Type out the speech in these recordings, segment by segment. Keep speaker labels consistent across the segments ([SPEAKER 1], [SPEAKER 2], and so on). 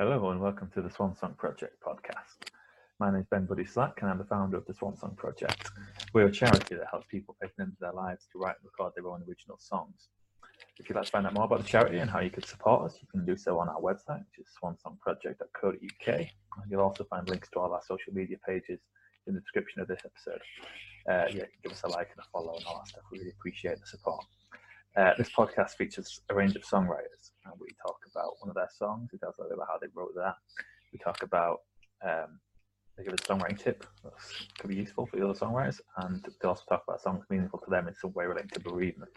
[SPEAKER 1] Hello and welcome to the Swan Song Project podcast. My name is Ben Buddy Slack and I'm the founder of the Swan Song Project. We're a charity that helps people take into their lives to write and record their own original songs. If you'd like to find out more about the charity and how you could support us, you can do so on our website, which is swansongproject.co.uk. You'll also find links to all our social media pages in the description of this episode. Uh, yeah, give us a like and a follow and all that stuff. We really appreciate the support. Uh, this podcast features a range of songwriters, and we talk about one of their songs. We talk a little about how they wrote that. We talk about um, they give a songwriting tip that could be useful for the other songwriters, and they also talk about songs meaningful to them in some way related to bereavement.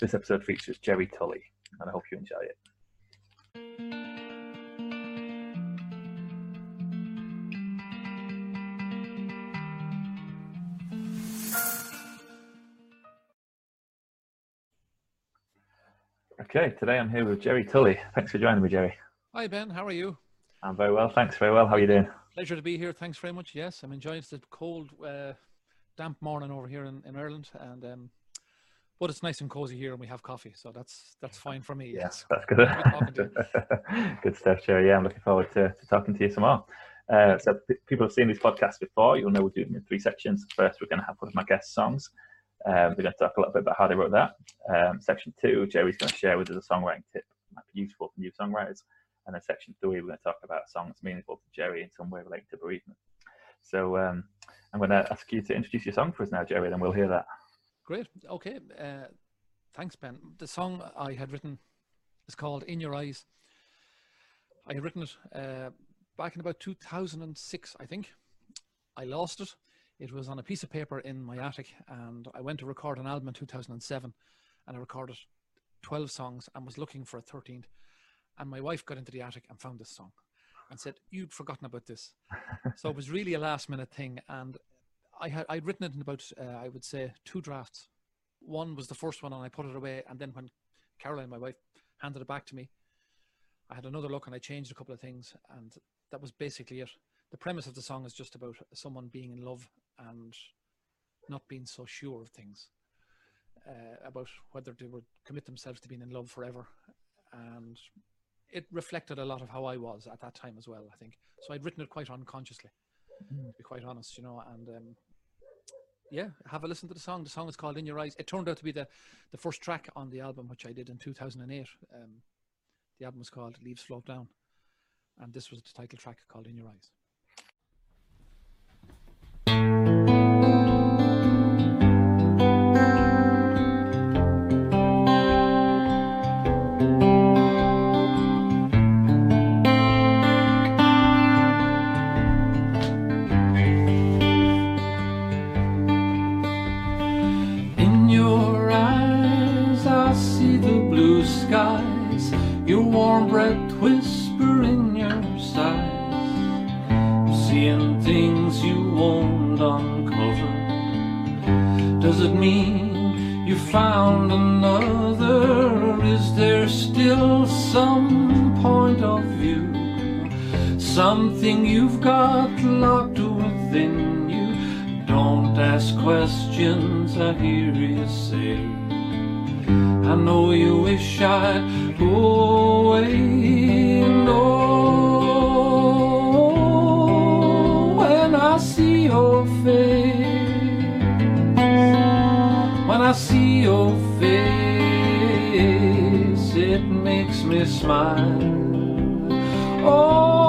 [SPEAKER 1] This episode features Jerry Tully, and I hope you enjoy it. Okay, today I'm here with Jerry Tully. Thanks for joining me, Jerry.
[SPEAKER 2] Hi, Ben. How are you?
[SPEAKER 1] I'm very well, thanks. Very well. How are you doing?
[SPEAKER 2] Pleasure to be here. Thanks very much. Yes, I'm enjoying the cold, uh, damp morning over here in, in Ireland, and um, but it's nice and cozy here, and we have coffee, so that's that's fine for me.
[SPEAKER 1] Yes, that's good. good stuff, Jerry. Yeah, I'm looking forward to, to talking to you some more. Uh, so p- people have seen these podcasts before. You'll know we're doing in three sections. First, we're going to have one of my guest songs. Um, we're going to talk a little bit about how they wrote that. Um, section two, Jerry's going to share with us a songwriting tip that might be useful for new songwriters. And then section three, we're going to talk about songs meaningful to Jerry in some way related to bereavement. So um, I'm going to ask you to introduce your song for us now, Jerry, and we'll hear that.
[SPEAKER 2] Great. Okay. Uh, thanks, Ben. The song I had written is called In Your Eyes. I had written it uh, back in about 2006, I think. I lost it. It was on a piece of paper in my attic, and I went to record an album in 2007, and I recorded 12 songs and was looking for a 13th. And my wife got into the attic and found this song and said, You'd forgotten about this. so it was really a last minute thing. And I had I'd written it in about, uh, I would say, two drafts. One was the first one, and I put it away. And then when Caroline, my wife, handed it back to me, I had another look and I changed a couple of things. And that was basically it. The premise of the song is just about someone being in love and not being so sure of things. Uh, about whether they would commit themselves to being in love forever. And it reflected a lot of how I was at that time as well, I think. So I'd written it quite unconsciously, mm. to be quite honest, you know, and um, yeah, have a listen to the song. The song is called In Your Eyes. It turned out to be the, the first track on the album, which I did in 2008. Um, the album was called Leaves Float Down, and this was the title track called In Your Eyes. Smile. Oh,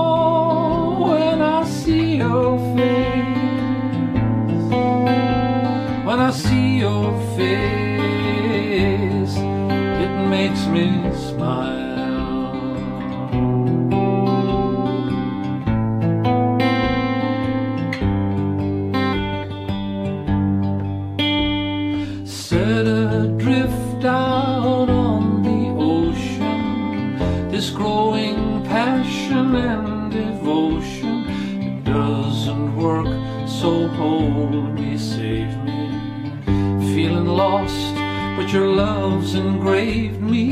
[SPEAKER 2] Graved me.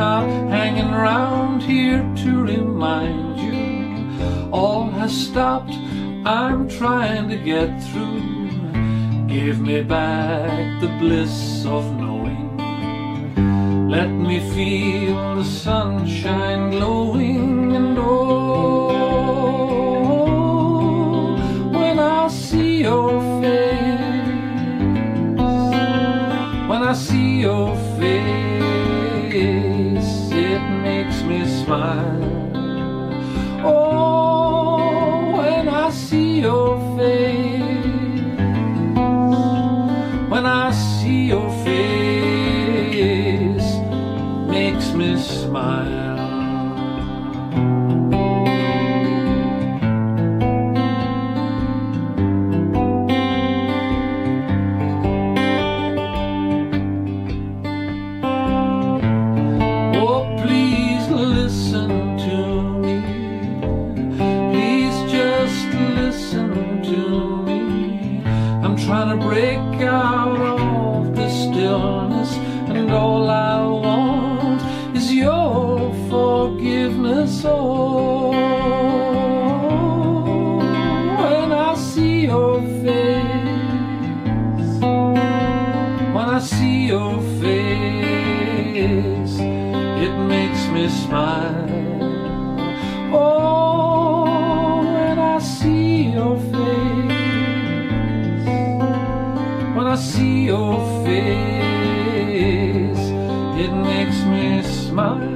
[SPEAKER 2] Not hanging round here to remind you. All has stopped, I'm trying to get through. Give me back the bliss of knowing. Let me feel the sunshine glowing and
[SPEAKER 3] oh, when I see your see your face, it makes me smile. Oh, when I see your face. Smile.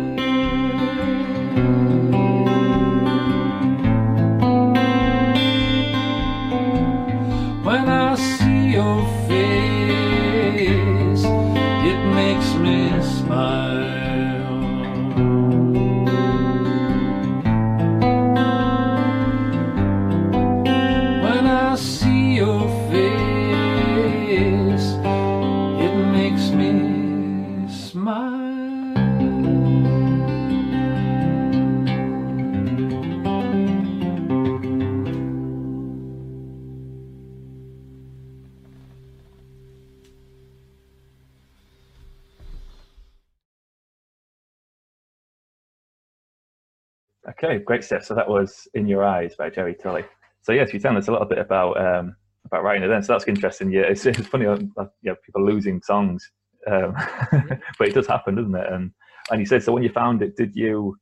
[SPEAKER 1] Okay, great stuff. So that was "In Your Eyes" by Jerry Tully. So yes, you tell us a little bit about um, about writing it then. So that's interesting. Yeah, it's, it's funny, uh, you know, people losing songs, um, but it does happen, doesn't it? And and you said so when you found it, did you?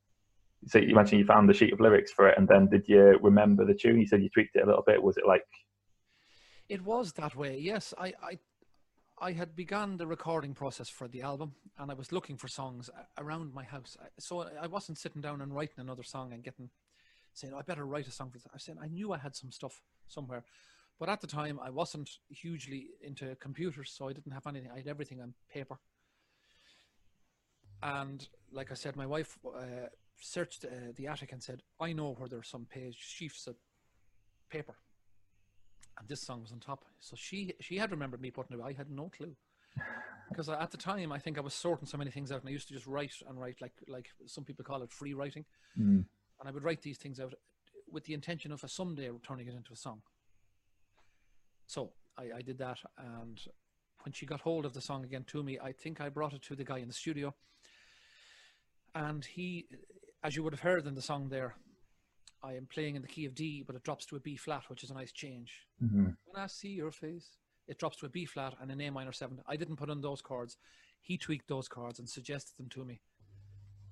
[SPEAKER 1] So you mentioned you found the sheet of lyrics for it, and then did you remember the tune? You said you tweaked it a little bit. Was it like?
[SPEAKER 2] It was that way. Yes, I, I, I had begun the recording process for the album, and I was looking for songs around my house. So I wasn't sitting down and writing another song and getting saying, "I better write a song for this." I said I knew I had some stuff somewhere, but at the time I wasn't hugely into computers, so I didn't have anything. I had everything on paper. And like I said, my wife uh, searched uh, the attic and said, "I know where there's some page sheafs of paper." And this song was on top. So she she had remembered me putting it. I had no clue because at the time I think I was sorting so many things out, and I used to just write and write like like some people call it free writing,
[SPEAKER 1] Mm,
[SPEAKER 2] and I would write these things out with the intention of a someday turning it into a song. So I, I did that, and when she got hold of the song again to me, I think I brought it to the guy in the studio, and he, as you would have heard in the song there, I am playing in the key of D, but it drops to a B flat, which is a nice change.
[SPEAKER 1] mhm.
[SPEAKER 2] When I see your face, it drops to a B flat and an A minor seven. I didn't put in those chords. He tweaked those chords and suggested them to me.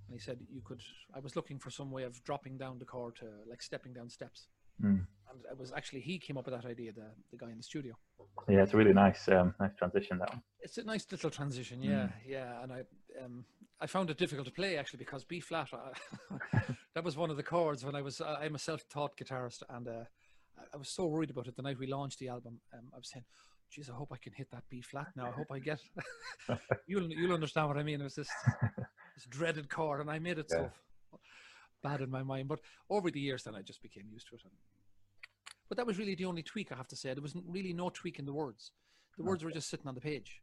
[SPEAKER 2] And he said you could. I was looking for some way of dropping down the chord to like stepping down steps.
[SPEAKER 1] Mm.
[SPEAKER 2] And it was actually he came up with that idea. The the guy in the studio.
[SPEAKER 1] Yeah, it's a really nice, um, nice transition that one.
[SPEAKER 2] It's a nice little transition, yeah, yeah. And I, um, I found it difficult to play actually because B flat. That was one of the chords when I was. Uh, I'm a self-taught guitarist, and uh, I- I was so worried about it the night we launched the album. Um, I was saying, "Geez, I hope I can hit that B flat now. I hope I get." you'll you'll understand what I mean. It was this this dreaded chord, and I made it
[SPEAKER 1] Yeah.
[SPEAKER 2] so bad in my mind. But over the years, then I just became used to it. And, but that was really the only tweak I have to say. There was really no tweak in the words. The words were just sitting on the page,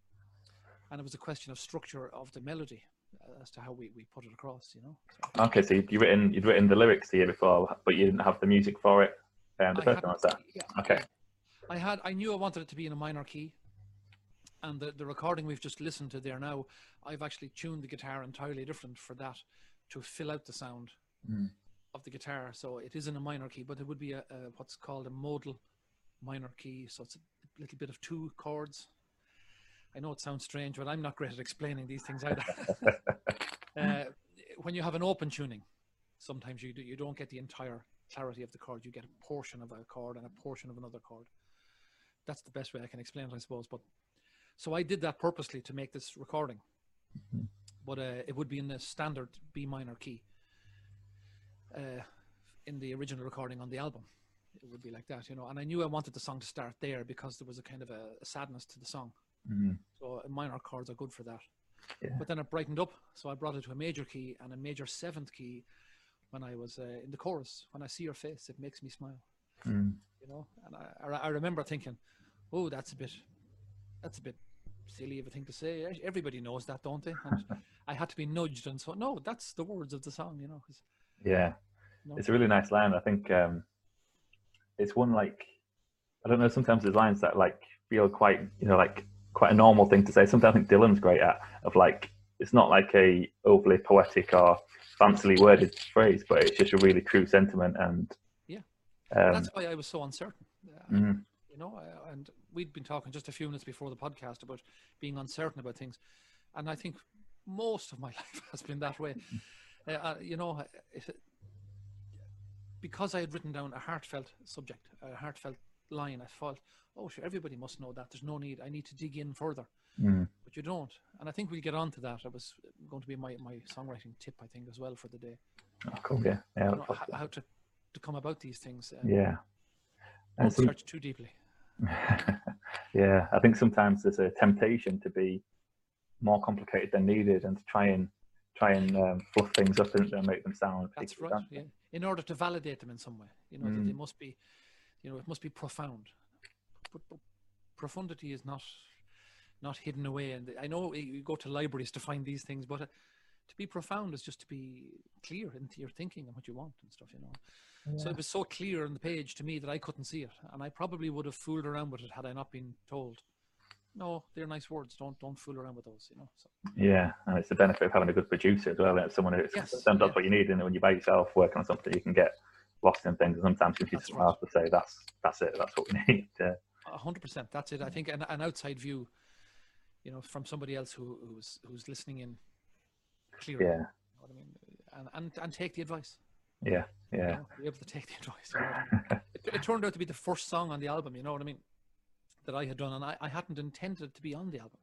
[SPEAKER 2] and it was a question of structure of the melody uh, as to how we, we put it across. You know. So
[SPEAKER 1] Okay, so you'd, written you'd written the lyrics the year before, but you didn't have the music for it. Um, the
[SPEAKER 2] I
[SPEAKER 1] first one was that.
[SPEAKER 2] Yeah,
[SPEAKER 1] Okay.
[SPEAKER 2] I had. I knew I wanted it to be in a minor key, and the the recording we've just listened to there now, I've actually tuned the guitar entirely different for that to fill out the sound
[SPEAKER 1] Mm.
[SPEAKER 2] of the guitar. So it is in a minor key, but it would be a, a what's called a modal minor key. So it's a little bit of two chords. I know it sounds strange, but I'm not great at explaining these things either. uh, when you have an open tuning, sometimes you do, you don't get the entire clarity of the chord. You get a portion of a chord and a portion of another chord. That's the best way I can explain it, I suppose. But so I did that purposely to make this recording,
[SPEAKER 1] Mhm.
[SPEAKER 2] but uh, it would be in the standard B minor key. uh, in the original recording on the album. It would be like that, you know. And I knew I wanted the song to start there because there was a kind of a, a sadness to the song.
[SPEAKER 1] Mm.
[SPEAKER 2] So uh, minor chords are good for that.
[SPEAKER 1] Yeah.
[SPEAKER 2] But then it brightened up, so I brought it to a major key and a major seventh key when I was uh, in the chorus. When I see your face, it makes me smile.
[SPEAKER 1] Mm.
[SPEAKER 2] You know, and I, I remember thinking, oh, that's a bit, that's a bit silly of a thing to say. Everybody knows that, don't they? And I had to be nudged, and so no, that's the words of the song. You know.
[SPEAKER 1] Yeah.
[SPEAKER 2] No.
[SPEAKER 1] It's a really nice line. I think um, it's one like I don't know. Sometimes there's lines that like feel quite you know like quite a normal thing to say. Sometimes I think Dylan's great at of like it's not like a overly poetic or fancily worded phrase, but it's just a really true sentiment and
[SPEAKER 2] Yeah.
[SPEAKER 1] Um,
[SPEAKER 2] that's why I was so uncertain. Uh,
[SPEAKER 1] mm,
[SPEAKER 2] you know I- and we'd been talking just a few minutes before the podcast about being uncertain about things and i think most of my life has been that way uh, uh, you know if it, because i had written down a heartfelt subject a heartfelt line i felt oh sure everybody must know that there's no need i need to dig in further
[SPEAKER 1] mm,
[SPEAKER 2] but you don't and i think we'll get on to that it was going to be my, my songwriting tip i think as well for the day
[SPEAKER 1] oh, cool. Yeah. Yeah.
[SPEAKER 2] you know, how, how to to come about these things uh,
[SPEAKER 1] Yeah.
[SPEAKER 2] don't
[SPEAKER 1] And some,
[SPEAKER 2] search too deeply
[SPEAKER 1] yeah, I think sometimes there's a temptation to be more complicated than needed and to try and try and um, fluff things up and, and make them sound.
[SPEAKER 2] That's right. Yeah. In order to validate them in some way, you know, that
[SPEAKER 1] Mm.
[SPEAKER 2] they must be, you know, it must be profound. But, but profundity is not not hidden away. And I know you go to libraries to find these things, but uh, to be profound is just to be clear into your thinking and what you want and stuff. You know. So it was so clear on the page to me that I couldn't see it, and I probably would have fooled around with it had I not been told. No, they're nice words. Don't don't fool around with those. You know. So
[SPEAKER 1] Yeah, and it's the benefit of having a good producer as well. It's someone who
[SPEAKER 2] Yes,
[SPEAKER 1] sometimes
[SPEAKER 2] yeah.
[SPEAKER 1] what you need, and when you're by yourself working on something, you can get lost in things. And sometimes you
[SPEAKER 2] That's
[SPEAKER 1] just
[SPEAKER 2] right.
[SPEAKER 1] have to say, "That's that's it. That's what we need." Uh,
[SPEAKER 2] hundred percent. That's it. I think an, an outside view, you know, from somebody else who, who's who's listening in clearly.
[SPEAKER 1] yeah,
[SPEAKER 2] You know what I mean? And, and and take the advice.
[SPEAKER 1] yeah,
[SPEAKER 2] You
[SPEAKER 1] yeah,
[SPEAKER 2] know, be able to take the advice. you know I mean? it, it turned out to be the first song on the album. You know what I mean? That I had done, and I, I hadn't intended it to be on the album.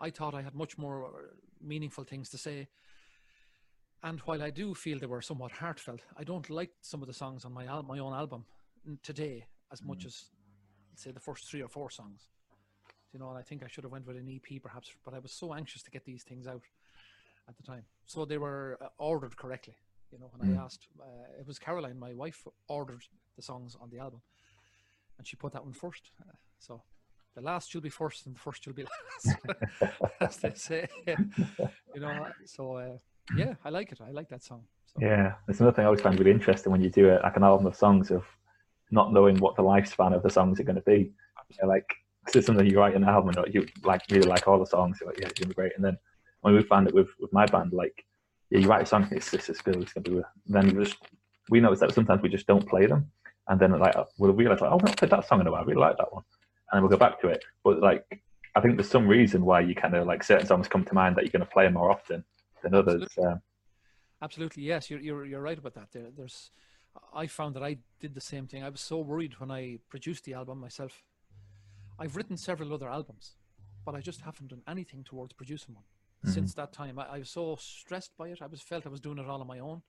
[SPEAKER 2] I thought I had much more meaningful things to say. And while I do feel they were somewhat heartfelt, I don't like some of the songs on my al- my own album today as much mm. as say the first three or four songs. You know, and I think I should have went with an EP perhaps, but I was so anxious to get these things out at the time. So they were uh, ordered correctly. You know, when
[SPEAKER 1] Mm.
[SPEAKER 2] I asked, uh, it was Caroline, my wife, ordered the songs on the album, and she put that one first. Uh, so the last you'll be first, and the first you'll be last, as they say. you know, so uh, yeah, I like it. I like that song. So,
[SPEAKER 1] yeah. It's another thing I always find really interesting when you do a, like an album of songs of not knowing what the lifespan of the songs are going to be. You're like, 'cause it's something you write in an album, and you like really like all the songs. You're like, yeah, it's gonna be great. And then when we found it with with my band, like, yeah, you write a song, it's this is good, it's gonna be. Then you just we notice that sometimes we just don't play them, and then like we'll realize like, oh, I've not played that song in a while. I really like that one, and then we'll go back to it. But like, I think there's some reason why you kind of like certain songs come to mind that you're gonna play more often than others.
[SPEAKER 2] Absolutely.
[SPEAKER 1] Um,
[SPEAKER 2] Absolutely, yes, you're, you're you're right about that. There, there's, I found that I did the same thing. I was so worried when I produced the album myself. I've written several other albums, but I just haven't done anything towards producing one
[SPEAKER 1] Mhm.
[SPEAKER 2] since that time. I, I was so stressed by it. I was felt I was doing it all on my own,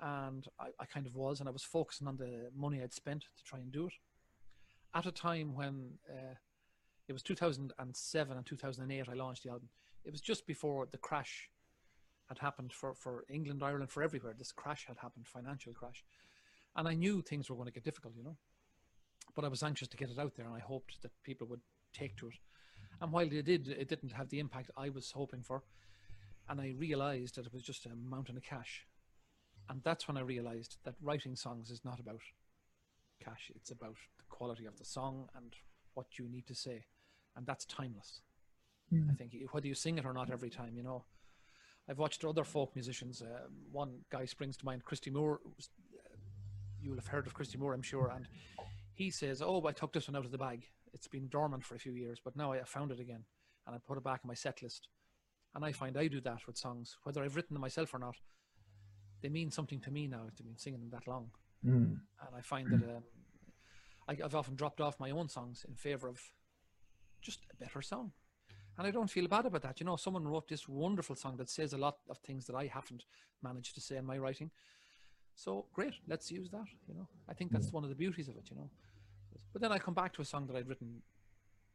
[SPEAKER 2] and I, I kind of was, and I was focusing on the money I'd spent to try and do it. At a time when uh, it was 2007 and 2008, I launched the album. It was just before the crash had happened for, for England, Ireland, for everywhere. This crash had happened, financial crash. And I knew things were going to get difficult, you know. But I was anxious to get it out there and I hoped that people would take to it. And while they did, it didn't have the impact I was hoping for. And I realized that it was just a mountain of cash. And that's when I realized that writing songs is not about cash, it's about the quality of the song and what you need to say. And that's timeless. Hmm. I think whether you sing it or not every time, you know. I've watched other folk musicians. Uh, one guy springs to mind, Christy Moore. uh, You'll have heard of Christy Moore, I'm sure. And he says, "Oh, I took this one out of the bag. It's been dormant for a few years, but now I found it again, and I put it back in my set list." And I find I do that with songs, whether I've written them myself or not. They mean something to me now. I've been singing them that long,
[SPEAKER 1] mm,
[SPEAKER 2] and I find that um, I, I've often dropped off my own songs in favor of just a better song. And I don't feel bad about that. You know, someone wrote this wonderful song that says a lot of things that I haven't managed to say in my writing. So great, let's use that. You know, I think that's one of the beauties of it. You know, but then I come back to a song that I'd written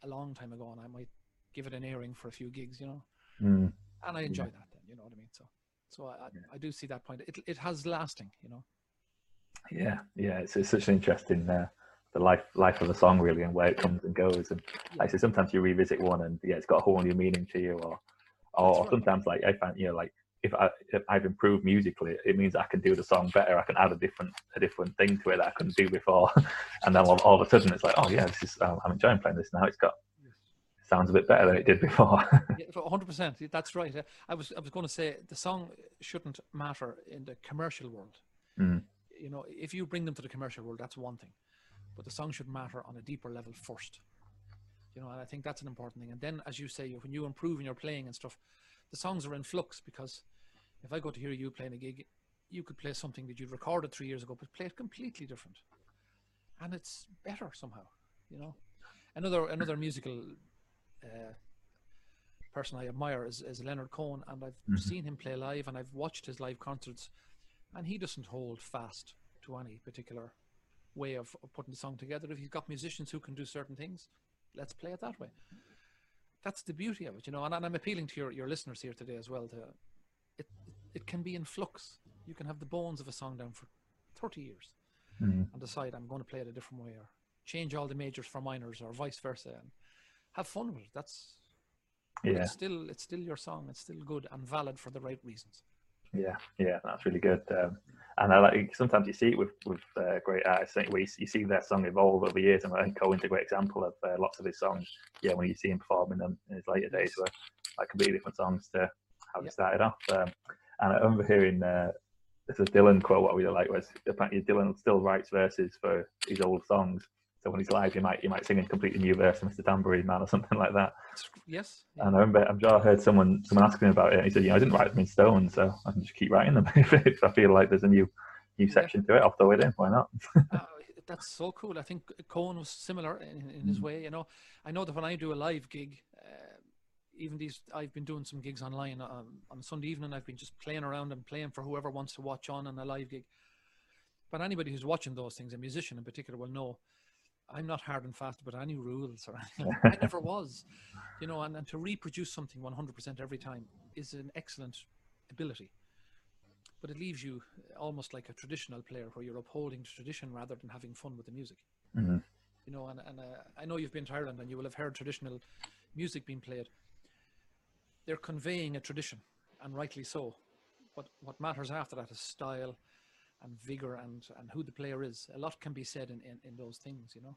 [SPEAKER 2] a long time ago, and I might give it an airing for a few gigs. You know,
[SPEAKER 1] Mm.
[SPEAKER 2] and I enjoy that. Then you know what I mean. So, so I, I, I do see that point. It it has lasting. You know.
[SPEAKER 1] Yeah, yeah, it's, it's such an interesting uh, the life life of a song really and where it comes and goes. And like I say, sometimes you revisit one and yeah, it's got a whole new meaning to you, or or, sometimes like I find you know like if I if I've improved musically, it means I can do the song better. I can add a different a different thing to it that I couldn't do before, and then all, all of a sudden it's like oh yeah, this is um, I'm enjoying playing this now. It's got sounds a bit better than it did before.
[SPEAKER 2] Yeah, 100%. That's right. Uh, I was I was going to say the song shouldn't matter in the commercial world.
[SPEAKER 1] Mm.
[SPEAKER 2] You know, if you bring them to the commercial world, that's one thing, but the song should matter on a deeper level first. You know, and I think that's an important thing. And then, as you say, when you improve in your playing and stuff, the songs are in flux because if I go to hear you playing a gig, you could play something that you'd recorded three years ago, but play it completely different, and it's better somehow. You know, another another musical uh, person I admire is, is Leonard Cohen, and I've
[SPEAKER 1] Mhm.
[SPEAKER 2] seen him play live, and I've watched his live concerts, and he doesn't hold fast to any particular way of, of putting the song together. If you've got musicians who can do certain things, let's play it that way. That's the beauty of it, you know. And, and I'm appealing to your, your listeners here today as well. To it, it can be in flux. You can have the bones of a song down for 30 years
[SPEAKER 1] Mm.
[SPEAKER 2] and decide I'm going to play it a different way or change all the majors for minors or vice versa and have fun with it. That's
[SPEAKER 1] Yeah,
[SPEAKER 2] it's still it's still your song. It's still good and valid for the right reasons.
[SPEAKER 1] Yeah, yeah. That's really good. Um, and I like sometimes you see it with with uh, great artists, where you, you see their song evolve over the years. And I think Cohen's a great example of uh, lots of his songs. Yeah, when you see him performing them in his later days, were like completely different songs to how
[SPEAKER 2] Yep.
[SPEAKER 1] started off. Um, and I remember hearing uh, there's a Dylan quote what I really like was apparently Dylan still writes verses for his old songs. So when he's live, he might he might sing a completely new verse of Mr. Tambourine Man or something like that.
[SPEAKER 2] Yes. yeah.
[SPEAKER 1] And I remember I'm sure I heard someone someone asking about it. And he said, "You know, I didn't write them in stone, so I can just keep writing them if, I feel like there's a new new
[SPEAKER 2] Yeah.
[SPEAKER 1] section to it. I'll throw it in. Why not?"
[SPEAKER 2] Uh, that's so cool. I think Cohen was similar in, in his
[SPEAKER 1] Mm.
[SPEAKER 2] way. You know, I know that when I do a live gig, uh, even these, I've been doing some gigs online um, on Sunday evening. I've been just playing around and playing for whoever wants to watch on on a live gig. But anybody who's watching those things, a musician in particular, will know I'm not hard and fast about any rules or anything. I never was. You know, and, and to reproduce something 100% every time is an excellent ability. But it leaves you almost like a traditional player where you're upholding tradition rather than having fun with the music.
[SPEAKER 1] Mhm.
[SPEAKER 2] You know, and, and uh, I know you've been to Ireland and you will have heard traditional music being played. They're conveying a tradition, and rightly so. But what matters after that is style and vigor and, and who the player is. A lot can be said in, in, in those things, you know.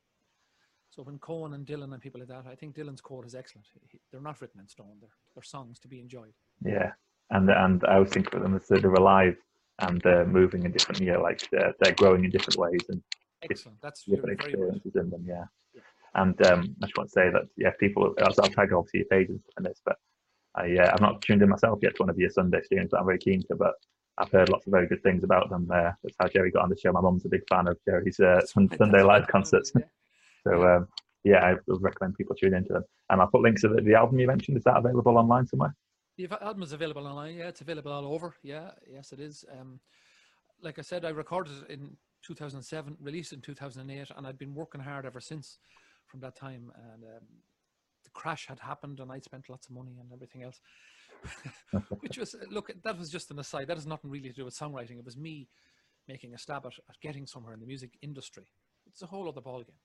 [SPEAKER 2] So when Cohen and Dylan and people like that, I think Dylan's quote is excellent. He- They're not written in stone. They're, they're songs to be enjoyed.
[SPEAKER 1] Yeah, and and I always think of them as they're alive and they're moving in different, you know, like they're, they're growing in different ways and
[SPEAKER 2] Excellent. That's
[SPEAKER 1] different experiences in them. Yeah,
[SPEAKER 2] Yeah.
[SPEAKER 1] and um, I just want to say that yeah, people. I'll, I'll tag obviously your page and this, but I uh, I've not tuned in myself yet to one of your Sunday streams, but I'm very keen to. But I've heard lots of very good things about them. Uh, that's how Jerry got on the show. My mum's a big fan of Jerry's uh, Sunday live concerts.
[SPEAKER 2] Yeah.
[SPEAKER 1] So um, yeah, I would recommend people tune into them. And I'll put links to the, the album you mentioned. Is that available online somewhere?
[SPEAKER 2] The album is available online. Yeah, it's available all over. Yeah, yes, it is. Um, like I said, I recorded it in 2007, released in 2008, and I've been working hard ever since from that time. And um, the crash had happened, and I'd spent lots of money and everything else. Which was, look, that was just an aside. That has nothing really to do with songwriting. It was me making a stab at, at getting somewhere in the music industry. It's a whole other ballgame.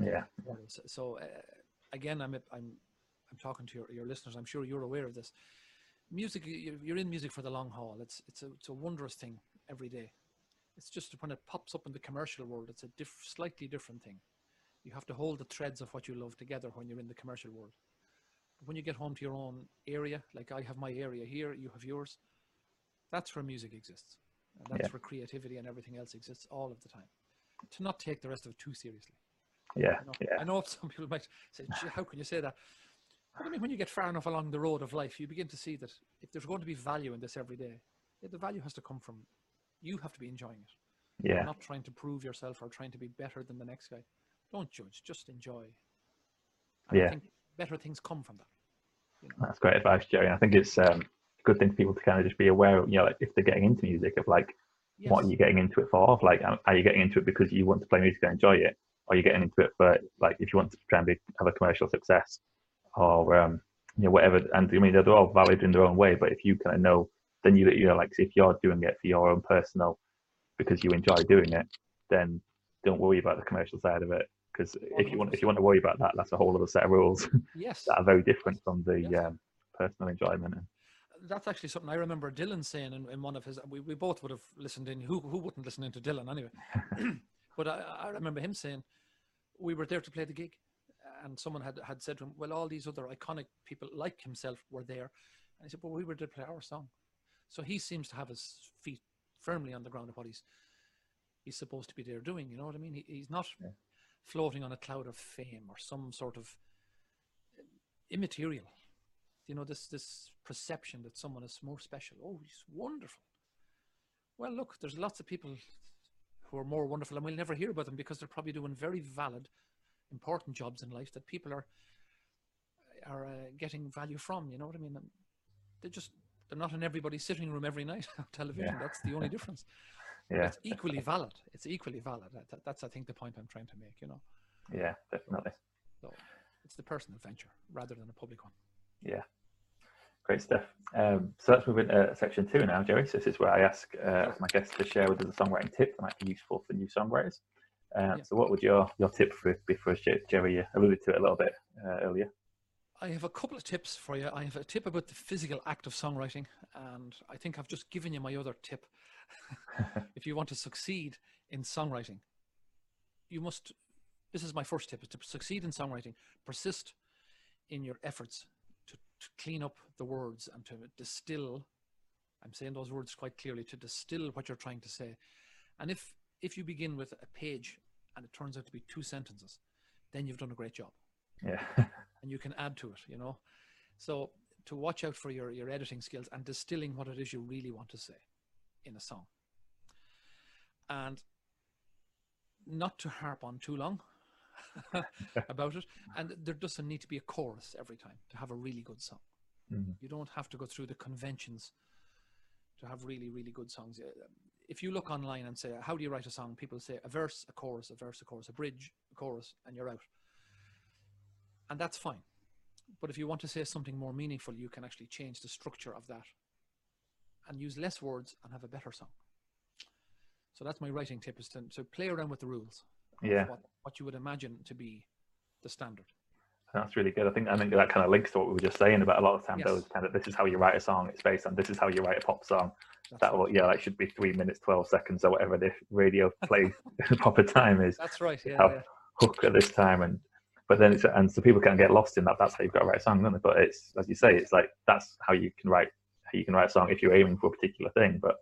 [SPEAKER 1] Yeah.
[SPEAKER 2] So, so uh, again, I'm I'm I'm talking to your, your listeners. I'm sure you're aware of this. Music, you- you're in music for the long haul. It's it's a it's a wondrous thing every day. It's just when it pops up in the commercial world, it's a diff, slightly different thing. You have to hold the threads of what you love together when you're in the commercial world. When you get home to your own area, like I have my area here, you have yours. That's where music exists. And that's
[SPEAKER 1] Yeah.
[SPEAKER 2] where creativity and everything else exists all of the time. To not take the rest of it too seriously.
[SPEAKER 1] Yeah.
[SPEAKER 2] I know,
[SPEAKER 1] Yeah.
[SPEAKER 2] I know some people might say, how can you say that? But I mean, when you get far enough along the road of life, you begin to see that if there's going to be value in this every day, yeah, the value has to come from you have to be enjoying it,
[SPEAKER 1] Yeah.
[SPEAKER 2] not trying to prove yourself or trying to be better than the next guy. Don't judge, just enjoy. And
[SPEAKER 1] Yeah.
[SPEAKER 2] I think better things come from that. You know?
[SPEAKER 1] That's great advice, Jerry. I think it's um, a good thing for people to kind of just be aware of, you know, like if they're getting into music, of like what are you getting into it for? Like, are you getting into it because you want to play music and enjoy it? Or are you getting into it for, like, if you want to try and be, have a commercial success or, um, you know, whatever. And I mean, they're all valid in their own way, but if you kind of know, then you, you know, like, if you're doing it for your own personal, because you enjoy doing it, then don't worry about the commercial side of it. Because if you want, if you want to worry about that, that's a whole other set of rules
[SPEAKER 2] Yes.
[SPEAKER 1] that are very different from the
[SPEAKER 2] Yes.
[SPEAKER 1] um, personal enjoyment.
[SPEAKER 2] That's actually something I remember Dylan saying in, in one of his. We, we both would have listened in. Who who wouldn't listen in to Dylan anyway? but I, I remember him saying we were there to play the gig, and someone had had said to him, "Well, all these other iconic people like himself were there," and he said, "Well, we were there to play our song." So he seems to have his feet firmly on the ground of what he's he's supposed to be there doing. You know what I mean? He, he's not
[SPEAKER 1] Yeah.
[SPEAKER 2] Floating on a cloud of fame or some sort of immaterial. You know this this perception that someone is more special. Oh he's wonderful. Well look there's lots of people who are more wonderful and we'll never hear about them because they're probably doing very valid important jobs in life that people are are uh, getting value from you know what i mean? They're just they're not in everybody's sitting room every night on television.
[SPEAKER 1] Yeah.
[SPEAKER 2] that's the only difference
[SPEAKER 1] Yeah,
[SPEAKER 2] it's equally valid it's equally valid That- that- that's i think the point i'm trying to make you know
[SPEAKER 1] yeah, definitely.
[SPEAKER 2] so it's the personal venture rather than a public one
[SPEAKER 1] Yeah. Great stuff. Um, so let's move into section two now, Jerry. So this is where I ask uh, my guests to share with us a songwriting tip that might be useful for new songwriters. Um,
[SPEAKER 2] Yeah.
[SPEAKER 1] So what would your, your tip for, be for us, Jerry? You alluded to it a little bit uh, earlier.
[SPEAKER 2] I have a couple of tips for you. I have a tip about the physical act of songwriting, and I think I've just given you my other tip. If you want to succeed in songwriting, you must. This is my first tip: is to succeed in songwriting. Persist in your efforts to, to clean up the words and to distill. I'm saying those words quite clearly to distill what you're trying to say. And if if you begin with a page and it turns out to be two sentences, then you've done a great job
[SPEAKER 1] Yeah.
[SPEAKER 2] and you can add to it, you know. So to watch out for your, your editing skills and distilling what it is you really want to say in a song. And not to harp on too long about it. And there doesn't need to be a chorus every time to have a really good song.
[SPEAKER 1] Mhm.
[SPEAKER 2] You don't have to go through the conventions to have really, really good songs. Uh, If you look online and say, How do you write a song? People say a verse, a chorus, a verse, a chorus, a bridge, a chorus, and you're out. And that's fine. But if you want to say something more meaningful, you can actually change the structure of that and use less words and have a better song. So that's my writing tip is to, to play around with the rules.
[SPEAKER 1] Yeah.
[SPEAKER 2] What, what you would imagine to be the standard.
[SPEAKER 1] That's really good. I think I think that kind of links to what we were just saying about a lot of times
[SPEAKER 2] Yes.
[SPEAKER 1] those kind of this is how you write a song. It's based on this is how you write a pop song.
[SPEAKER 2] That's
[SPEAKER 1] That
[SPEAKER 2] right.
[SPEAKER 1] will yeah, that should be three minutes twelve seconds or whatever the radio play proper time is.
[SPEAKER 2] That's right. Yeah, yeah.
[SPEAKER 1] hook at this time and but then it's and so people can get lost in that that's how you've got to write a song don't they? but it's as you say it's like that's how you can write you can write a song if you're aiming for a particular thing but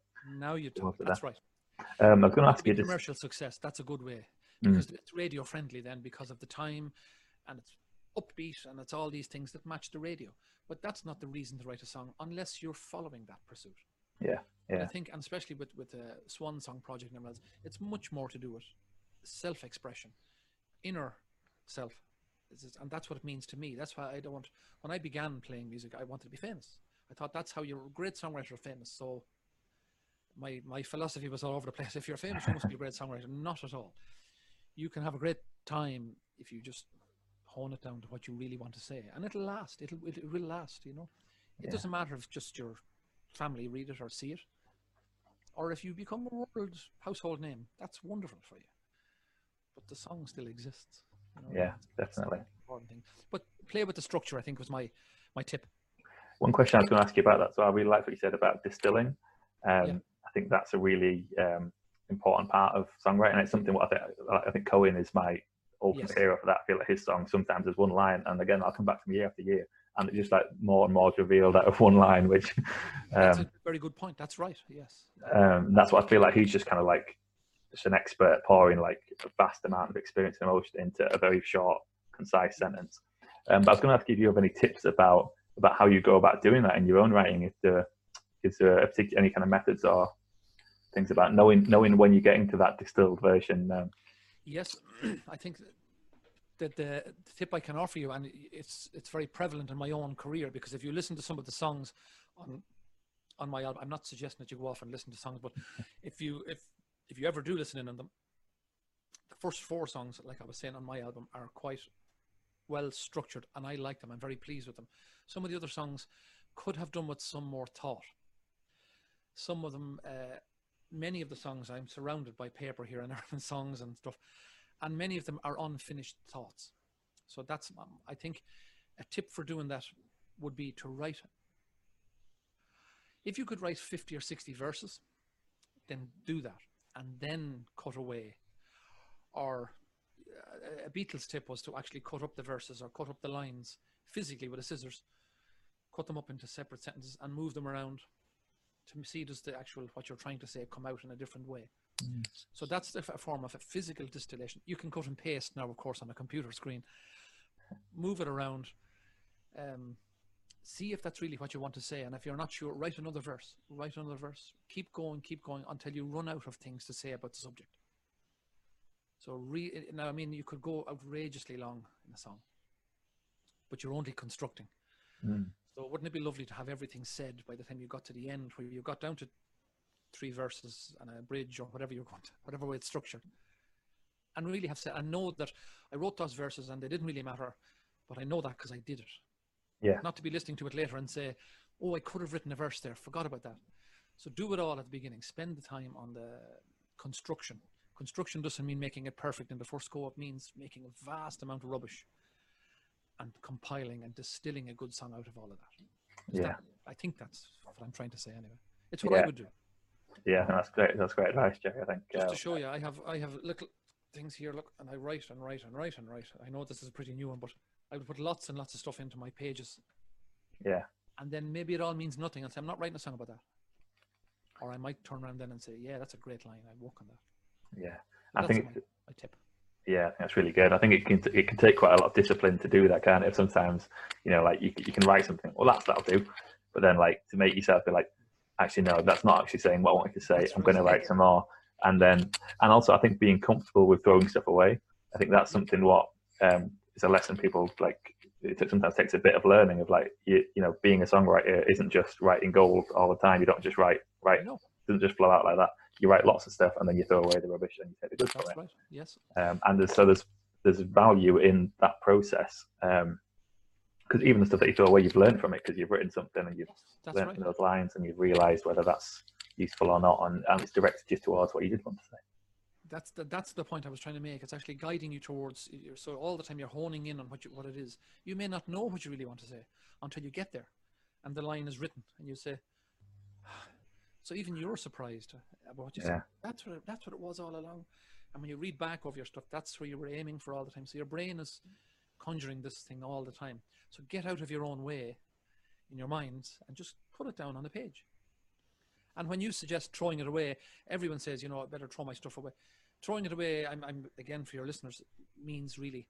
[SPEAKER 2] Now you talk. That's
[SPEAKER 1] that.
[SPEAKER 2] right.
[SPEAKER 1] um i was going to
[SPEAKER 2] to
[SPEAKER 1] ask
[SPEAKER 2] be
[SPEAKER 1] you just
[SPEAKER 2] commercial success that's a good way
[SPEAKER 1] Mm.
[SPEAKER 2] because it's radio friendly then because of the time and it's upbeat and it's all these things that match the radio but that's not the reason to write a song unless you're following that pursuit
[SPEAKER 1] Yeah,
[SPEAKER 2] And i think and especially with with the swan song project and everything else, it's much more to do with self-expression inner self and that's what it means to me that's why i don't want when i began playing music i wanted to be famous i thought that's how you're a great songwriter are famous so my my philosophy was all over the place. If you're famous, you must be a great songwriter. Not at all. You can have a great time if you just hone it down to what you really want to say, and it'll last. It'll it, it will last. You know, it
[SPEAKER 1] Yeah.
[SPEAKER 2] doesn't matter if just your family read it or see it, or if you become a world household name. That's wonderful for you. But the song still exists. you know,
[SPEAKER 1] Yeah, definitely.
[SPEAKER 2] Important thing. But play with the structure. I think was my my tip.
[SPEAKER 1] One question i was going to ask you about that so i really like what you said about distilling um
[SPEAKER 2] Yeah.
[SPEAKER 1] i think that's a really um important part of songwriting it's something what i think i think cohen is my ultimate
[SPEAKER 2] Yes.
[SPEAKER 1] hero for that i feel like his song sometimes is one line and again i'll come back from year after year and it's just like more and more revealed out of one line which
[SPEAKER 2] That's
[SPEAKER 1] um,
[SPEAKER 2] a very good point. That's right. Yes.
[SPEAKER 1] um, that's what I feel like he's just kind of like just an expert pouring like a vast amount of experience and emotion into a very short, concise sentence. Um, but I was going to ask you if you have any tips about about how you go about doing that in your own writing. If there is there a particular any kind of methods or things about knowing knowing when you're getting to that distilled version. Um,
[SPEAKER 2] Yes, I think that the, the tip I can offer you, and it's it's very prevalent in my own career, because if you listen to some of the songs on on my album. I'm not suggesting that you go off and listen to songs, but if you if if you ever do listen in on them, the first four songs, like I was saying on my album, are quite well structured, and I like them. I'm very pleased with them. Some of the other songs could have done with some more thought. Some of them, uh, many of the songs, I'm surrounded by paper here and there, songs and stuff, and many of them are unfinished thoughts. So that's, um, I think, a tip for doing that would be to write. If you could write 50 or 60 verses, then do that and then cut away. Or uh, a Beatles tip was to actually cut up the verses or cut up the lines physically with a scissors, cut them up into separate sentences and move them around to see does the actual what you're trying to say come out in a different way.
[SPEAKER 1] Mm.
[SPEAKER 2] So that's f- form of a physical distillation. You can cut and paste now, of course, on a computer screen. Move it around. Um, see if that's really what you want to say. And if you're not sure, write another verse. Write another verse. Keep going, keep going until you run out of things to say about the subject. So re- now, I mean, you could go outrageously long in a song, but you're only constructing.
[SPEAKER 1] Mm.
[SPEAKER 2] So wouldn't it be lovely to have everything said by the time you got to the end, where you got down to three verses and a bridge or whatever you're going to, whatever way it's structured, and really have said, I know that I wrote those verses and they didn't really matter, but I know that because I did it.
[SPEAKER 1] Yeah.
[SPEAKER 2] Not to be listening to it later and say, oh, I could have written a verse there, forgot about that. So do it all at the beginning. Spend the time on the construction. Construction doesn't mean making it perfect in the first go. It means making a vast amount of rubbish and compiling and distilling a good song out of all of that. Is
[SPEAKER 1] Yeah.
[SPEAKER 2] that- I think that's what I'm trying to say anyway. It's what
[SPEAKER 1] Yeah.
[SPEAKER 2] I would do.
[SPEAKER 1] Yeah, that's great. That's great advice, Jerry. I think.
[SPEAKER 2] Just
[SPEAKER 1] uh,
[SPEAKER 2] to show you, I have I have little things here. Look, and I write and write and write and write. I know this is a pretty new one, but I would put lots and lots of stuff into my pages,
[SPEAKER 1] yeah,
[SPEAKER 2] and then maybe it all means nothing. I'll say I'm not writing a song about that, or I might turn around then and say, yeah, that's a great line. I work on that.
[SPEAKER 1] yeah. I
[SPEAKER 2] that's
[SPEAKER 1] think
[SPEAKER 2] my, my tip.
[SPEAKER 1] Yeah, that's really good. I think it can it can take quite a lot of discipline to do that, can't it? Sometimes, you know, like you you can write something. Well, that's that'll do, but then like to make yourself be like, actually no, that's not actually saying what I wanted to say.
[SPEAKER 2] That's
[SPEAKER 1] I'm going to write some more, and then and also I think being comfortable with throwing stuff away. I think that's something what um, is a lesson people like. It sometimes takes a bit of learning of like you you know being a songwriter isn't just writing gold all the time. You don't just write write
[SPEAKER 2] No,
[SPEAKER 1] doesn't just flow out like that. You write lots of stuff and then you throw away the rubbish and you take the good it.
[SPEAKER 2] right. Yes.
[SPEAKER 1] Um, and there's, so there's there's value in that process because even the stuff that you throw away, you've learned from it because you've written something and you've
[SPEAKER 2] that's
[SPEAKER 1] learned
[SPEAKER 2] right.
[SPEAKER 1] from those lines and you've realised whether that's useful or not, and, and it's directed you towards what you did want to say.
[SPEAKER 2] that's the that's the point I was trying to make. It's actually guiding you towards. So all the time you're honing in on what you, what it is. You may not know what you really want to say until you get there, and the line is written, and you say. So even you're surprised uh, about what you
[SPEAKER 1] Yeah.
[SPEAKER 2] said. That's what it, that's what it was all along. And when you read back over your stuff, that's where you were aiming for all the time. So your brain is conjuring this thing all the time. So get out of your own way in your minds and just put it down on the page. And when you suggest throwing it away, everyone says, you know, I better throw my stuff away. Throwing it away, I'm, I'm again for your listeners, means really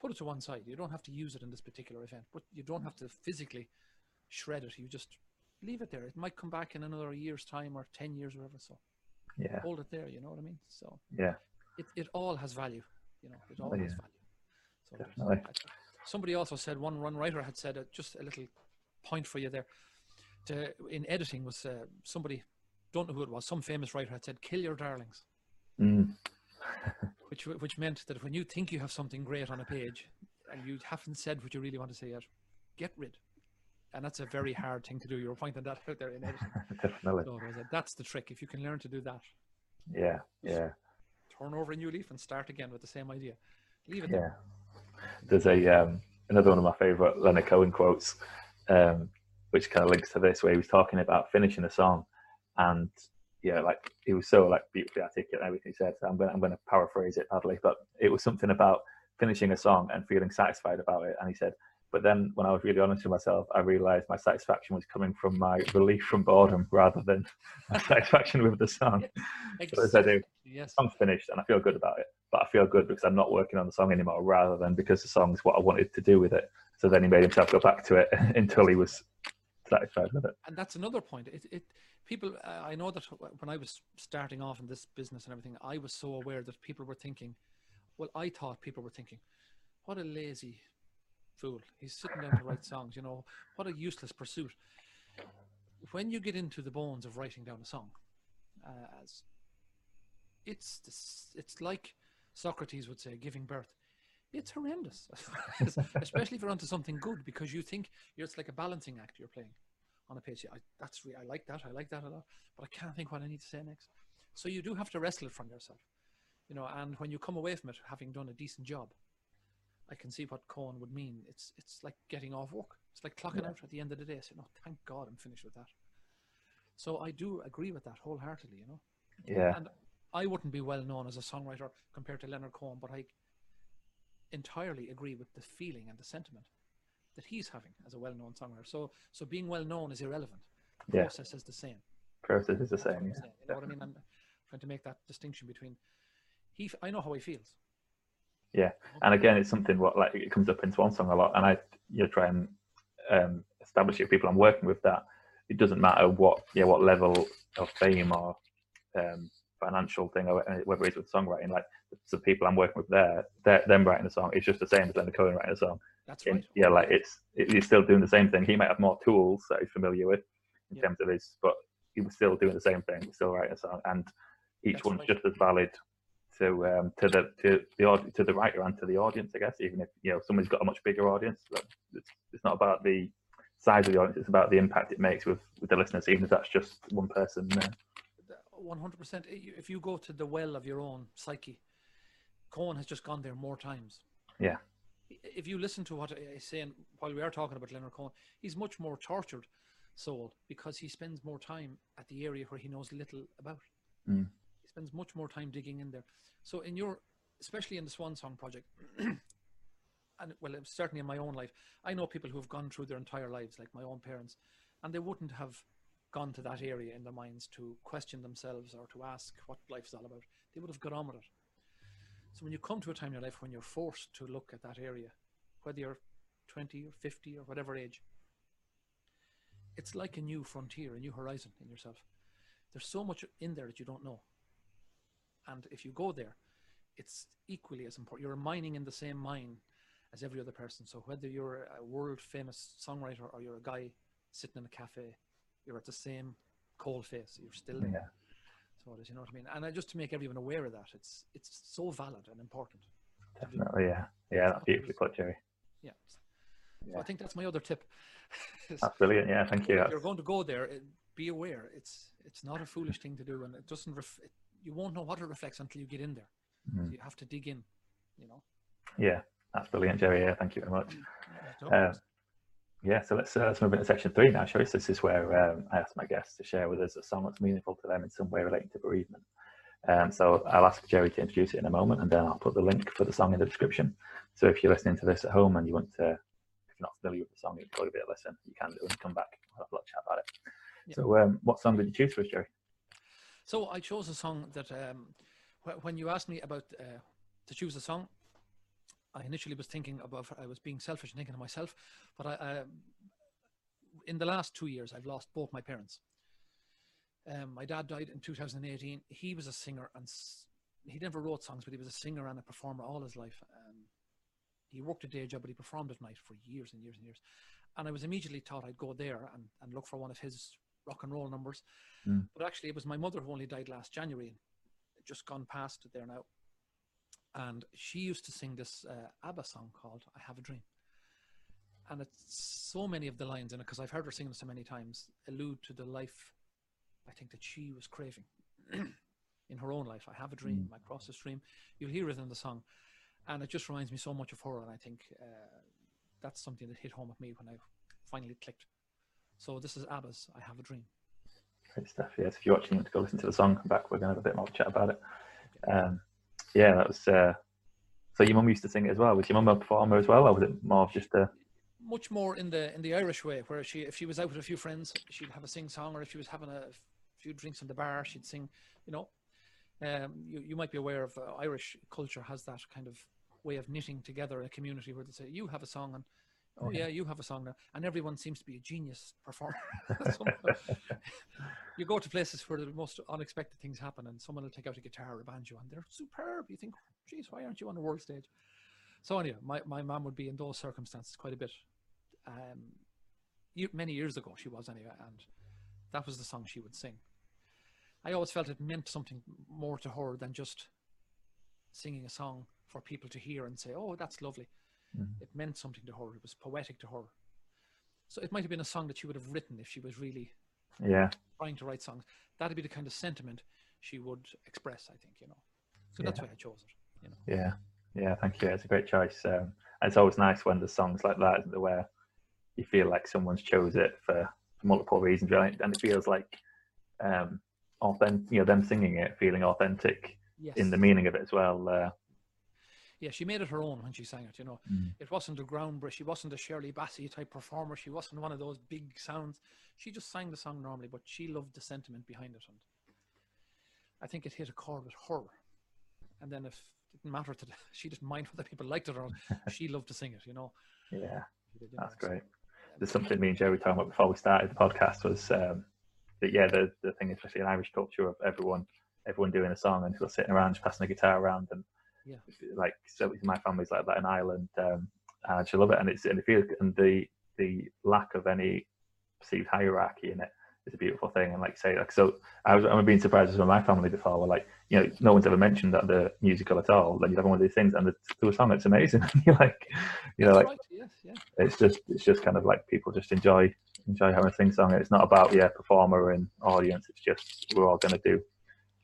[SPEAKER 2] put it to one side. You don't have to use it in this particular event, but you don't have to physically shred it. You just leave it there. It might come back in another year's time or 10 years or whatever. So
[SPEAKER 1] Yeah,
[SPEAKER 2] hold it there, you know what I mean? So
[SPEAKER 1] yeah,
[SPEAKER 2] it, it all has value, you know, it all
[SPEAKER 1] Oh,
[SPEAKER 2] has value. So
[SPEAKER 1] Definitely.
[SPEAKER 2] Somebody also said, one, one writer had said, uh, just a little point for you there. To, in editing was uh, somebody, don't know who it was, some famous writer had said, kill your darlings.
[SPEAKER 1] mm,
[SPEAKER 2] which which meant that when you think you have something great on a page and you haven't said what you really want to say yet, get rid. And that's a very hard thing to do. You're pointing that out there in editing.
[SPEAKER 1] definitely.
[SPEAKER 2] So that's the trick. If you can learn to do that,
[SPEAKER 1] Yeah, yeah,
[SPEAKER 2] turn over a new leaf and start again with the same idea. Leave it
[SPEAKER 1] yeah.
[SPEAKER 2] there.
[SPEAKER 1] There's a um, another one of my favourite Leonard Cohen quotes, um, which kind of links to this, where he was talking about finishing a song, and yeah, like he was so like beautifully articulate in everything he said. So I'm gonna I'm gonna paraphrase it badly, but it was something about finishing a song and feeling satisfied about it. And he said, but then when I was really honest with myself, I realised my satisfaction was coming from my relief from boredom rather than my satisfaction with the song. So as I do,
[SPEAKER 2] Yes.
[SPEAKER 1] song's finished and I feel good about it, but I feel good because I'm not working on the song anymore rather than because the song's what I wanted to do with it. So then he made himself go back to it until he was satisfied with it.
[SPEAKER 2] and that's another point. It, it people. Uh, I know that when I was starting off in this business and everything, I was so aware that people were thinking. Well, I thought people were thinking, "What a lazy fool! He's sitting down to write songs. You know, what a useless pursuit." when you get into the bones of writing down a song, uh, as it's this, it's like Socrates would say, giving birth. It's horrendous, especially if you're onto something good because you think you're, it's like a balancing act you're playing on a page. I, that's re- I like that. I like that a lot, but I can't think what I need to say next. So you do have to wrestle it from yourself, you know. And when you come away from it having done a decent job, I can see what Cohen would mean. It's it's like getting off work. It's like clocking
[SPEAKER 1] Yeah.
[SPEAKER 2] out at the end of the day. Saying, "Oh, thank God, I'm finished with that." So I do agree with that wholeheartedly. You know,
[SPEAKER 1] Yeah.
[SPEAKER 2] and I wouldn't be well known as a songwriter compared to Leonard Cohen, but I entirely agree with the feeling and the sentiment that he's having as a well-known songwriter. So, so being well known is irrelevant. The
[SPEAKER 1] Yeah.
[SPEAKER 2] process is the same.
[SPEAKER 1] Process is the same. Yeah.
[SPEAKER 2] You know what I mean? I'm trying to make that distinction between he. I know how he feels.
[SPEAKER 1] And again it's something what like it comes up in swan song a lot and i you know, try and um, establish it with people i'm working with that it doesn't matter what yeah what level of fame or um, financial thing or whether it's with songwriting like the people i'm working with there they're, them writing a song it's just the same as leonard cohen writing a song
[SPEAKER 2] That's right.
[SPEAKER 1] yeah like it's it, he's still doing the same thing he might have more tools that he's familiar with in
[SPEAKER 2] Yeah.
[SPEAKER 1] terms of his but he was still doing the same thing still writing a song and each
[SPEAKER 2] That's
[SPEAKER 1] one's
[SPEAKER 2] right.
[SPEAKER 1] just as valid to um, to the to the to the writer and to the audience, I guess. Even if you know someone's got a much bigger audience, it's, it's not about the size of the audience; it's about the impact it makes with with the listeners, even if that's just one person.
[SPEAKER 2] One hundred percent. If you go to the well of your own psyche, Cohen has just gone there more times.
[SPEAKER 1] Yeah.
[SPEAKER 2] If you listen to what I say, and while we are talking about Leonard Cohen, he's much more tortured soul because he spends more time at the area where he knows little about.
[SPEAKER 1] Mm.
[SPEAKER 2] Spends much more time digging in there. So in your, especially in the Swan Song project, and well, certainly in my own life, I know people who have gone through their entire lives, like my own parents, and they wouldn't have gone to that area in their minds to question themselves or to ask what life is all about. They would have got on with it. So when you come to a time in your life when you're forced to look at that area, whether you're 20 or 50 or whatever age, it's like a new frontier, a new horizon in yourself. There's so much in there that you don't know. And if you go there, it's equally as important. You're mining in the same mine as every other person. So whether you're a world famous songwriter or you're a guy sitting in a cafe, you're at the same coal face. You're still there.
[SPEAKER 1] Yeah.
[SPEAKER 2] So it is, you know what I mean? And I, just to make everyone aware of that, it's it's so valid and important.
[SPEAKER 1] definitely, yeah, yeah, that's beautifully put, Jerry.
[SPEAKER 2] Yeah. So
[SPEAKER 1] Yeah.
[SPEAKER 2] I think that's my other tip.
[SPEAKER 1] That's brilliant. Yeah, thank you.
[SPEAKER 2] if you're going to go there, be aware. It's it's not a foolish thing to do, and it doesn't. Ref- it, you won't know what it reflects until you get in there. So
[SPEAKER 1] mm,
[SPEAKER 2] you have to dig in. You know.
[SPEAKER 1] yeah, that's brilliant, Jerry. Yeah, thank you very much. Um, yeah, so let's uh, let's move into section three now, shall we? So this is where um, I ask my guests to share with us a song that's meaningful to them in some way relating to bereavement. Um, so I'll ask Jerry to introduce it in a moment, and then I'll put the link for the song in the description. So if you're listening to this at home and you want to, if you're not familiar with the song, you can go give it a listen. You can do and come back. We'll have a lot chat about it. So um, what song did you choose for us, Jerry?
[SPEAKER 2] So I chose a song that um, wh- when you asked me about uh, to choose a song, I initially was thinking about I was being selfish and thinking to myself, but I, uh, in the last two years I've lost both my parents. Um, my dad died in 2018. He was a singer and s- he never wrote songs, but he was a singer and a performer all his life. Um, he worked a day job, but he performed at night for years and years and years. And I was immediately thought I'd go there and, and look for one of his rock and roll numbers. But actually, it was my mother who only died last January, just gone past there now. And she used to sing this uh, ABBA song called I Have a Dream. And it's so many of the lines in it, because I've heard her sing it so many times, allude to the life I think that she was craving in her own life. I have a dream, I cross the stream. You'll hear it in the song. And it just reminds me so much of her. And I think uh, that's something that hit home with me when I finally clicked. So this is ABBA's I Have a Dream.
[SPEAKER 1] Great stuff. Yes, if you're watching, you want to go listen to the song. Come back. We're going to have a bit more chat about it. Um, yeah, that was. Uh, so your mum used to sing it as well. Was your mum a performer as well, or was it more of just a?
[SPEAKER 2] much more in the in the Irish way, where she if she was out with a few friends, she'd have a sing song, or if she was having a few drinks in the bar, she'd sing. You know, um, you you might be aware of uh, Irish culture has that kind of way of knitting together a community where they say you have a song and oh yeah you have a song now, and everyone seems to be a genius performer. You go to places where the most unexpected things happen, and someone will take out a guitar or a banjo, and they're superb. You think, geez, why aren't you on the world stage? So anyway, my, my mum would be in those circumstances quite a bit. Um, many years ago she was anyway, and that was the song she would sing. I always felt it meant something more to her than just singing a song for people to hear and say, "Oh, that's lovely."
[SPEAKER 1] Mhm.
[SPEAKER 2] It meant something to her. It was poetic to her. So it might have been a song that she would have written if she was really
[SPEAKER 1] Yeah,
[SPEAKER 2] trying to write songs. That'd be the kind of sentiment she would express. I think you know. So that's
[SPEAKER 1] Yeah.
[SPEAKER 2] why I chose it. You know.
[SPEAKER 1] yeah, yeah. Thank you. It's a great choice. Um, it's always nice when there's songs like that, isn't where you feel like someone's chose it for multiple reasons, right? And it feels like um, authentic. You know, them singing it, feeling authentic
[SPEAKER 2] Yes.
[SPEAKER 1] in the meaning of it as well. Uh,
[SPEAKER 2] yeah, she made it her own when she sang it. You know,
[SPEAKER 1] Mm.
[SPEAKER 2] it wasn't a ground brush. She wasn't a Shirley Bassey type performer. She wasn't one of those big sounds. She just sang the song normally, but she loved the sentiment behind it, and I think it hit a chord with her. And then if it didn't matter to the, she didn't mind whether people liked it or not, she loved to sing it. You know,
[SPEAKER 1] yeah,
[SPEAKER 2] did, you
[SPEAKER 1] that's
[SPEAKER 2] know, so,
[SPEAKER 1] great. There's something me and Joe were talking about before we started the podcast was um, that yeah, the the thing, especially in Irish culture, of everyone everyone doing a song and people sitting around just passing a guitar around and
[SPEAKER 2] Yeah.
[SPEAKER 1] like so my family's like that in Ireland um, and I just love it and it's and it feels and the the lack of any perceived hierarchy in it is a beautiful thing and like you say like so I was I'm being surprised with my family before were like you know no one's ever mentioned that they're musical at all then you have one of these things and the, to a song it's amazing you're like you know
[SPEAKER 2] That's
[SPEAKER 1] like
[SPEAKER 2] right. Yes, yeah.
[SPEAKER 1] it's just it's just kind of like people just enjoy enjoy having a sing song. It's not about yeah performer and audience. It's just we're all gonna do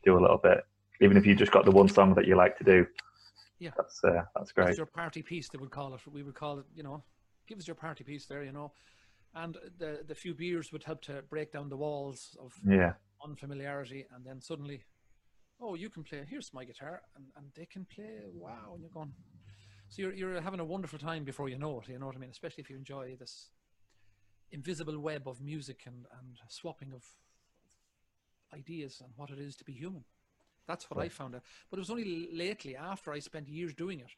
[SPEAKER 1] do a little bit. Even if you just got the one song that you like to do,
[SPEAKER 2] Yeah.
[SPEAKER 1] that's uh, that's great.
[SPEAKER 2] your party piece, they would call it. We would call it, you know, give us your party piece there, you know. And the the few beers would help to break down the walls of
[SPEAKER 1] Yeah,
[SPEAKER 2] unfamiliarity, and then suddenly, oh, you can play. Here's my guitar, and, and they can play. Wow, and you're going. So you're you're having a wonderful time before you know it. You know what I mean? Especially if you enjoy this invisible web of music and and swapping of ideas and what it is to be human. That's what I found out. But it was only lately, after I spent years doing it,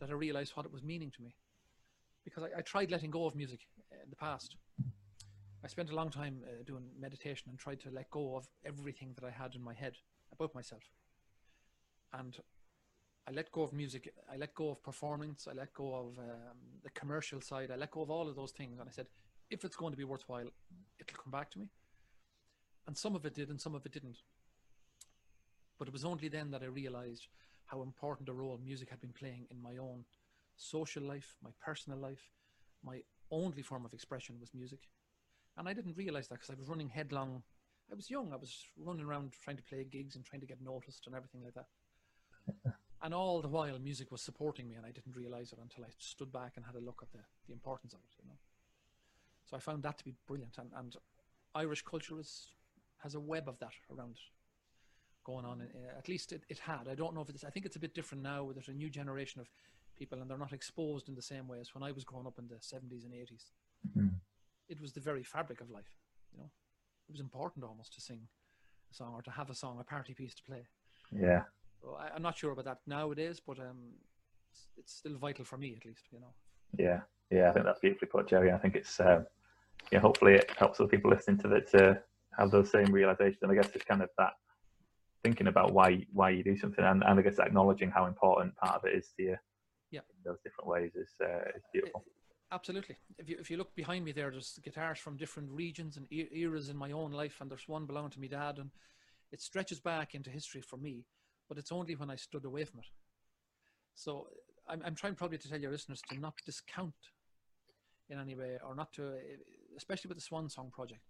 [SPEAKER 2] that I realized what it was meaning to me. Because I, I tried letting go of music uh, in the past. I spent a long time uh, doing meditation and tried to let go of everything that I had in my head about myself. And I let go of music. I let go of performance. I let go of um, the commercial side. I let go of all of those things. And I said, if it's going to be worthwhile, it'll come back to me. And some of it did, and some of it didn't. But it was only then that I realized how important a role music had been playing in my own social life, my personal life. My only form of expression was music. And I didn't realize that because I was running headlong. I was young. I was running around trying to play gigs and trying to get noticed and everything like that. and all the while, music was supporting me, and I didn't realize it until I stood back and had a look at the, the importance of it. You know. So I found that to be brilliant, and, and Irish culture is has a web of that around it going on. Uh, at least it, it had. I don't know if it's. I think it's a bit different now. There's a new generation of people, and they're not exposed in the same way as when I was growing up in the 70s and 80s.
[SPEAKER 1] Mhm.
[SPEAKER 2] It was the very fabric of life. You know, it was important almost to sing a song or to have a song, a party piece to play.
[SPEAKER 1] yeah,
[SPEAKER 2] So I, I'm not sure about that nowadays, but um, it's, it's still vital for me at least. You know.
[SPEAKER 1] yeah, yeah. I think that's beautifully put, Jerry. I think it's um, yeah. Hopefully, it helps other people listening to it to have those same realizations. And I guess it's kind of that thinking about why why you do something, and, and I guess acknowledging how important part of it is to you.
[SPEAKER 2] Yeah.
[SPEAKER 1] in those different ways is uh, is beautiful.
[SPEAKER 2] Absolutely. If you if you look behind me there, there's guitars from different regions and eras in my own life, and there's one belonging to my dad, and it stretches back into history for me. But it's only when I stood away from it. So I'm I'm trying probably to tell your listeners to not discount in any way, or not to, especially with the Swan Song project.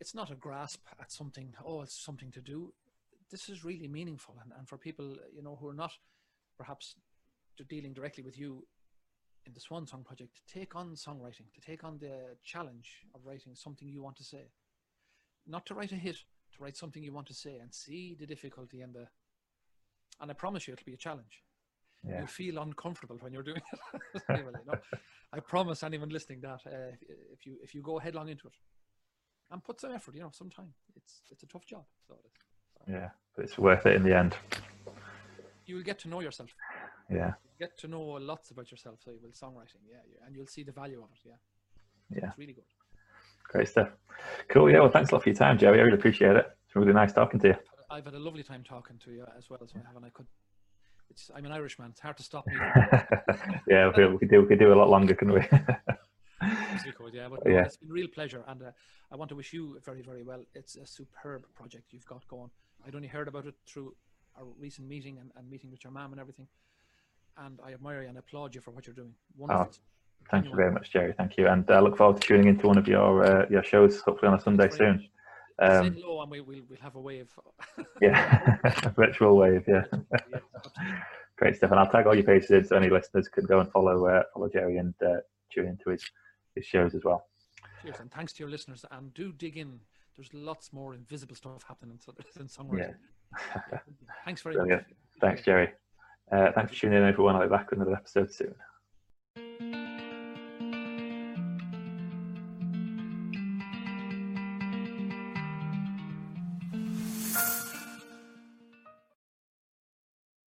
[SPEAKER 2] It's not a grasp at something. Oh, it's something to do. This is really meaningful, and, and for people you know who are not perhaps dealing directly with you in the Swan Song project to take on songwriting, to take on the challenge of writing something you want to say. Not to write a hit, to write something you want to say and see the difficulty and the and I promise you it'll be a challenge.
[SPEAKER 1] Yeah.
[SPEAKER 2] You'll feel uncomfortable when you're doing it. Anyway, you know, I promise anyone listening that uh, if, if you if you go headlong into it and put some effort, you know, some time. It's it's a tough job. So it is.
[SPEAKER 1] Yeah, but it's worth it in the end.
[SPEAKER 2] you will get to know yourself.
[SPEAKER 1] Yeah, You
[SPEAKER 2] Get to know lots about yourself. So you will songwriting, yeah, yeah, and you'll see the value of it. Yeah,
[SPEAKER 1] yeah,
[SPEAKER 2] it's really good.
[SPEAKER 1] great stuff. Cool. Yeah, well, thanks a lot for your time, Jerry. I really appreciate it. It's really nice talking to you.
[SPEAKER 2] I've had a lovely time talking to you as well as I have, and I could. It's, I'm an Irishman. It's hard to stop me.
[SPEAKER 1] yeah, we, we could do we could do a lot longer, couldn't we?
[SPEAKER 2] could, yeah. But
[SPEAKER 1] Yeah.
[SPEAKER 2] it's been a real pleasure, and uh, I want to wish you very, very well. It's a superb project you've got going. I'd only heard about it through our recent meeting and, and meeting with your mum and everything, and I admire you and applaud you for what you're doing. Wonderful.
[SPEAKER 1] Thank you very much, Jerry. Thank you, and I look forward to tuning into one of your uh, your shows, hopefully on a Sunday soon. Um,
[SPEAKER 2] hello, and we, we'll, we'll have a wave.
[SPEAKER 1] yeah, virtual wave. Yeah,
[SPEAKER 2] Yeah,
[SPEAKER 1] great stuff. And I'll tag all your pages in so any listeners can go and follow uh, follow Jerry and uh, tune into his his shows as well.
[SPEAKER 2] Cheers, and thanks to your listeners. And do dig in. There's lots more invisible stuff happening in, so- in songwriting. Thanks very
[SPEAKER 1] Brilliant.
[SPEAKER 2] much.
[SPEAKER 1] Thanks, Jerry. Uh, thanks for tuning in, everyone. I'll be back with another episode soon.